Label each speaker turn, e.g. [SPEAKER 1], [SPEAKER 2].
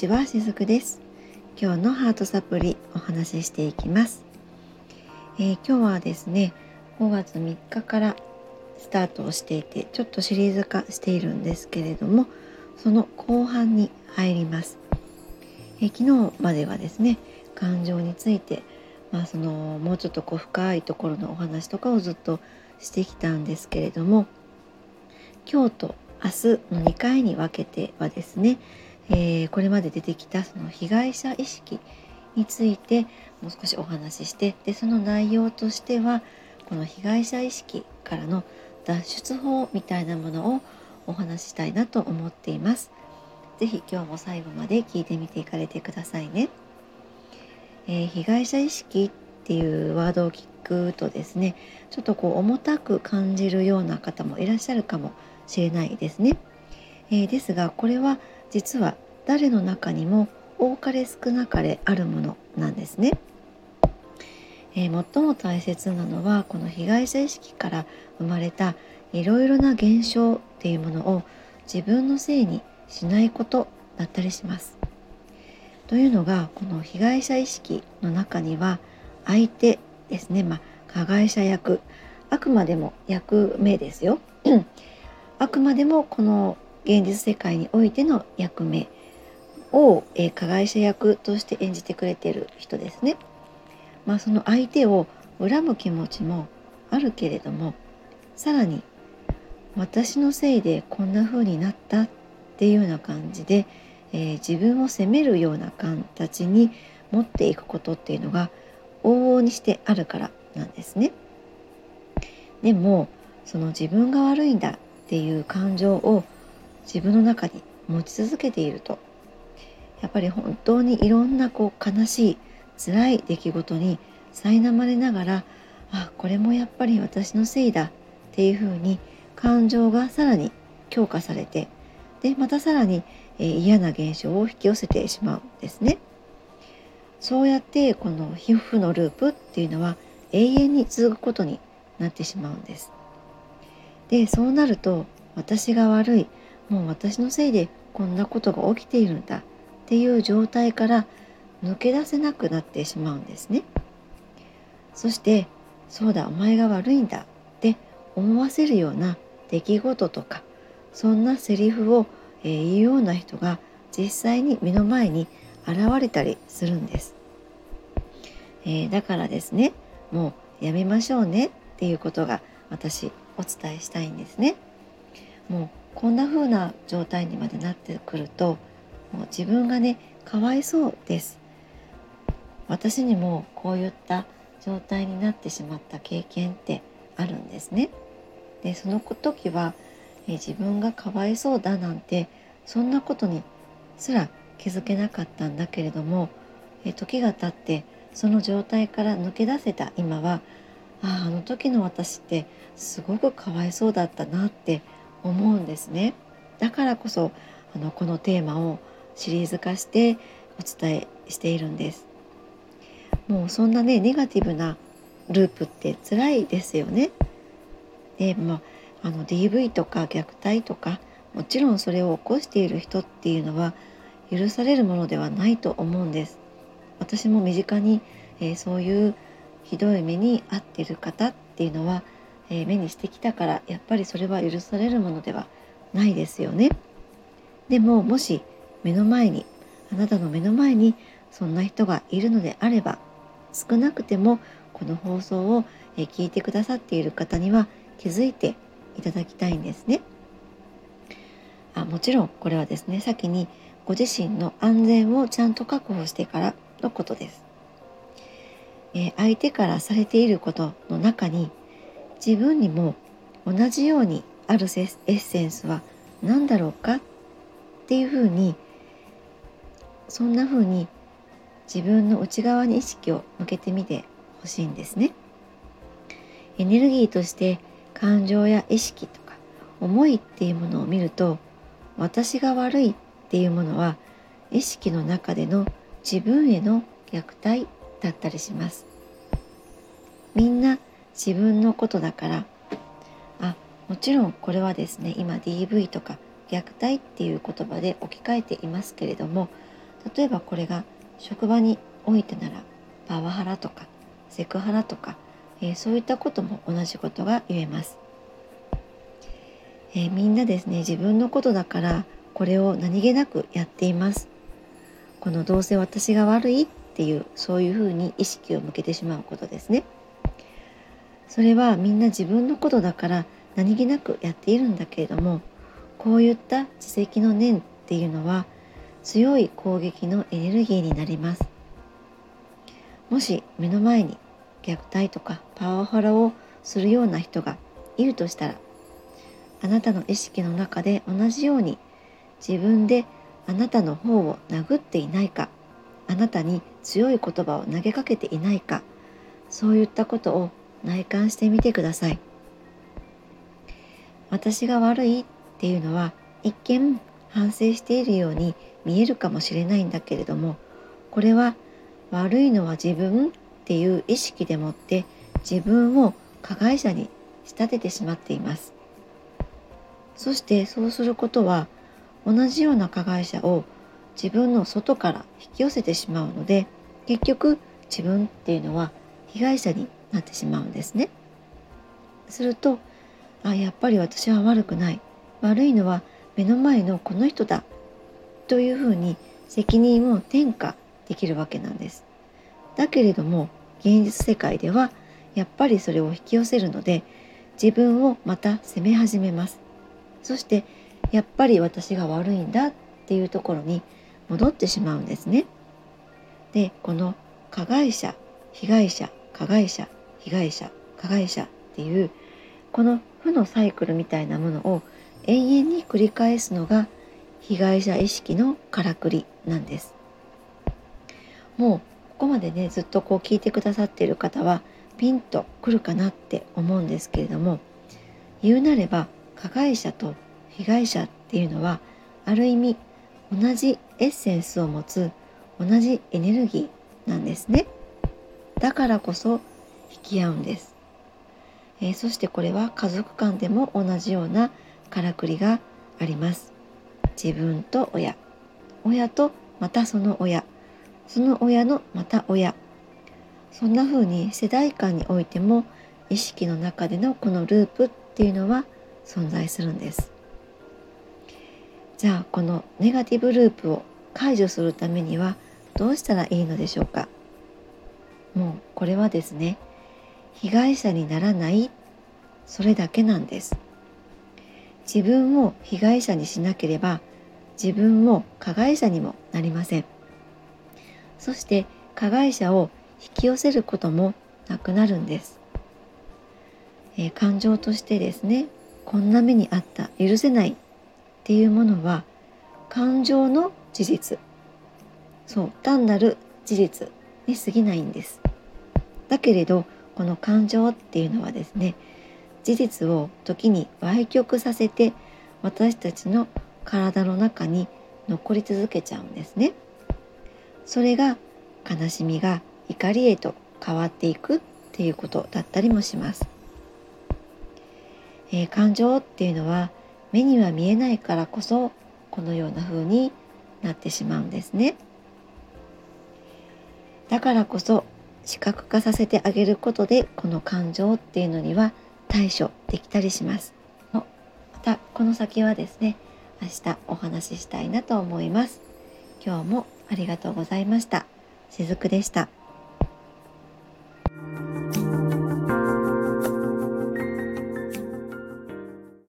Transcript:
[SPEAKER 1] ちはしずくです。今日のハートサプリお話ししていきます、えー、今日はですね5月3日からスタートをしていてちょっとシリーズ化しているんですけれどもその後半に入ります、えー、昨日まではですね感情についてまあそのもうちょっとこう深いところのお話とかをずっとしてきたんですけれども今日と明日の2回に分けてはですね、えー、これまで出てきたその被害者意識についてもう少しお話ししてでその内容としてはこの被害者意識からの脱出法みたいなものをお話ししたいなと思っています。是非今日も最後まで聞いてみていかれてくださいね。えー、被害者意識っていうワードを聞くとですねちょっとこう重たく感じるような方もいらっしゃるかもしれないですね。えー、ですがこれは実は誰の中にも多かれ少なかれあるものなんですね。えー、最も大切なのはこの被害者意識から生まれたいろいろな現象っていうものを自分のせいにしないことだったりします。というのがこの被害者意識の中には相手ですね、まあ、加害者役あくまでも役目ですよ。あくまでもこの現実世界においての役目を、えー、加害者役として演じてくれてる人ですね。まあ、その相手を恨む気持ちもあるけれどもさらに私のせいでこんな風になったっていうような感じで、えー、自分を責めるような形に持っていくことっていうのが往々にしてあるからなんですね。でもその自分が悪いんだっていう感情を自分の中に持ち続けているとやっぱり本当にいろんなこう悲しい辛い出来事に苛まれながらあこれもやっぱり私のせいだっていうふうに感情がさらに強化されてでまたさらに、えー、嫌な現象を引き寄せてしまうんですね。そうやってこの皮膚のループっていうのは永遠に続くことになってしまうんです。でそうなると私が悪いもう私のせいでこんなことが起きているんだっていう状態から抜け出せなくなってしまうんですね。そしてそうだお前が悪いんだって思わせるような出来事とかそんなセリフを、え、言うような人が実際に目の前に現れたりするんです。えー、だからですねもうやめましょうねっていうことが私お伝えしたいんですね。もうこんな風な状態にまでなってくるともう自分がねかわいそうです。私にもこういった状態になってしまった経験ってあるんですね。でその時はえ自分がかわいそうだなんてそんなことにすら気づけなかったんだけれどもえ時が経ってその状態から抜け出せた今はあああの時の私ってすごくかわいそうだったなって思うんですね。だからこそあのこのテーマをシリーズ化してお伝えしているんです。もうそんなねネガティブなループって辛いですよね。でまああの DV とか虐待とかもちろんそれを起こしている人っていうのは許されるものではないと思うんです。私も身近に、えー、そういうひどい目に遭っている方っていうのは、えー、目にしてきたからやっぱりそれは許されるものではないですよね。でももし目の前にあなたの目の前にそんな人がいるのであれば少なくてもこの放送を聞いてくださっている方には気づいていただきたいんですね。あもちろんこれはですね先にご自身の安全をちゃんと確保してからのことです。え相手からされていることの中に自分にも同じようにあるエッセンスは何だろうかっていうふうにそんなふうに自分の内側に意識を向けてみてほしいんですね。エネルギーとして感情や意識とか思いっていうものを見ると私が悪いっていうものは意識の中での自分への虐待だったりしますみんな自分のことだからあもちろんこれはですね今 DV とか虐待っていう言葉で置き換えていますけれども例えばこれが職場においてならパワハラとかセクハラとか、えー、そういったことも同じことが言えます、えー、みんなですね自分のことだからこれを何気なくやっています。このどうせ私が悪いっていうそういうふうに意識を向けてしまうことですね。それはみんな自分のことだから何気なくやっているんだけれどもこういった自責の念っていうのは強い攻撃のエネルギーになります。もし目の前に虐待とかパワハラをするような人がいるとしたらあなたの意識の中で同じように自分であなたの方を殴っていないかあなたに強い言葉を投げかけていないかそういったことを内観してみてください。私が悪いっていうのは一見反省しているように見えるかもしれないんだけれどもこれは悪いのは自分っていう意識でもって自分を加害者に仕立ててしまっています。そしてそうすることは同じような加害者を自分の外から引き寄せてしまうので結局自分っていうのは被害者になってしまうんですね。するとあやっぱり私は悪くない悪いのは目の前のこの人だというふうに責任を転嫁できるわけなんです。だけれども現実世界ではやっぱりそれを引き寄せるので自分をまた責め始めます。そしてやっぱり私が悪いんだっていうところに戻ってしまうんですね。でこの加害者被害者加害者被害者加害者っていうこの負のサイクルみたいなものを永遠に繰り返すのが被害者意識のからくりなんです。もうここまでねずっとこう聞いてくださっている方はピンとくるかなって思うんですけれども言うなれば加害者と被害者っていうのはある意味同じエッセンスを持つ同じエネルギーなんですねだからこそ引き合うんです、えー、そしてこれは家族間でも同じようなからくりがあります。自分と親。親とまたその親。その親のまた親。そんな風に世代間においても意識の中でのこのループっていうのは存在するんです。じゃあこのネガティブループを解除するためにはどうしたらいいのでしょうか。もうこれはですね被害者にならない？それだけなんです。自分を被害者にしなければ自分も加害者にもなりません。そして加害者を引き寄せることもなくなるんです、えー、感情としてですねこんな目にあった許せないっていうものは感情の事実。そう単なる事実に過ぎないんです。だけれどこの感情っていうのはですね事実を時に歪曲させて私たちの体の中に残り続けちゃうんですねそれが悲しみが怒りへと変わっていくっていうことだったりもします、えー、感情っていうのは目には見えないからこそこのような風になってしまうんですね。だからこそ視覚化させてあげることでこの感情っていうのには対処できたりします。またこの先はですね明日お話ししたいなと思います。今日もありがとうございました。しずくでした。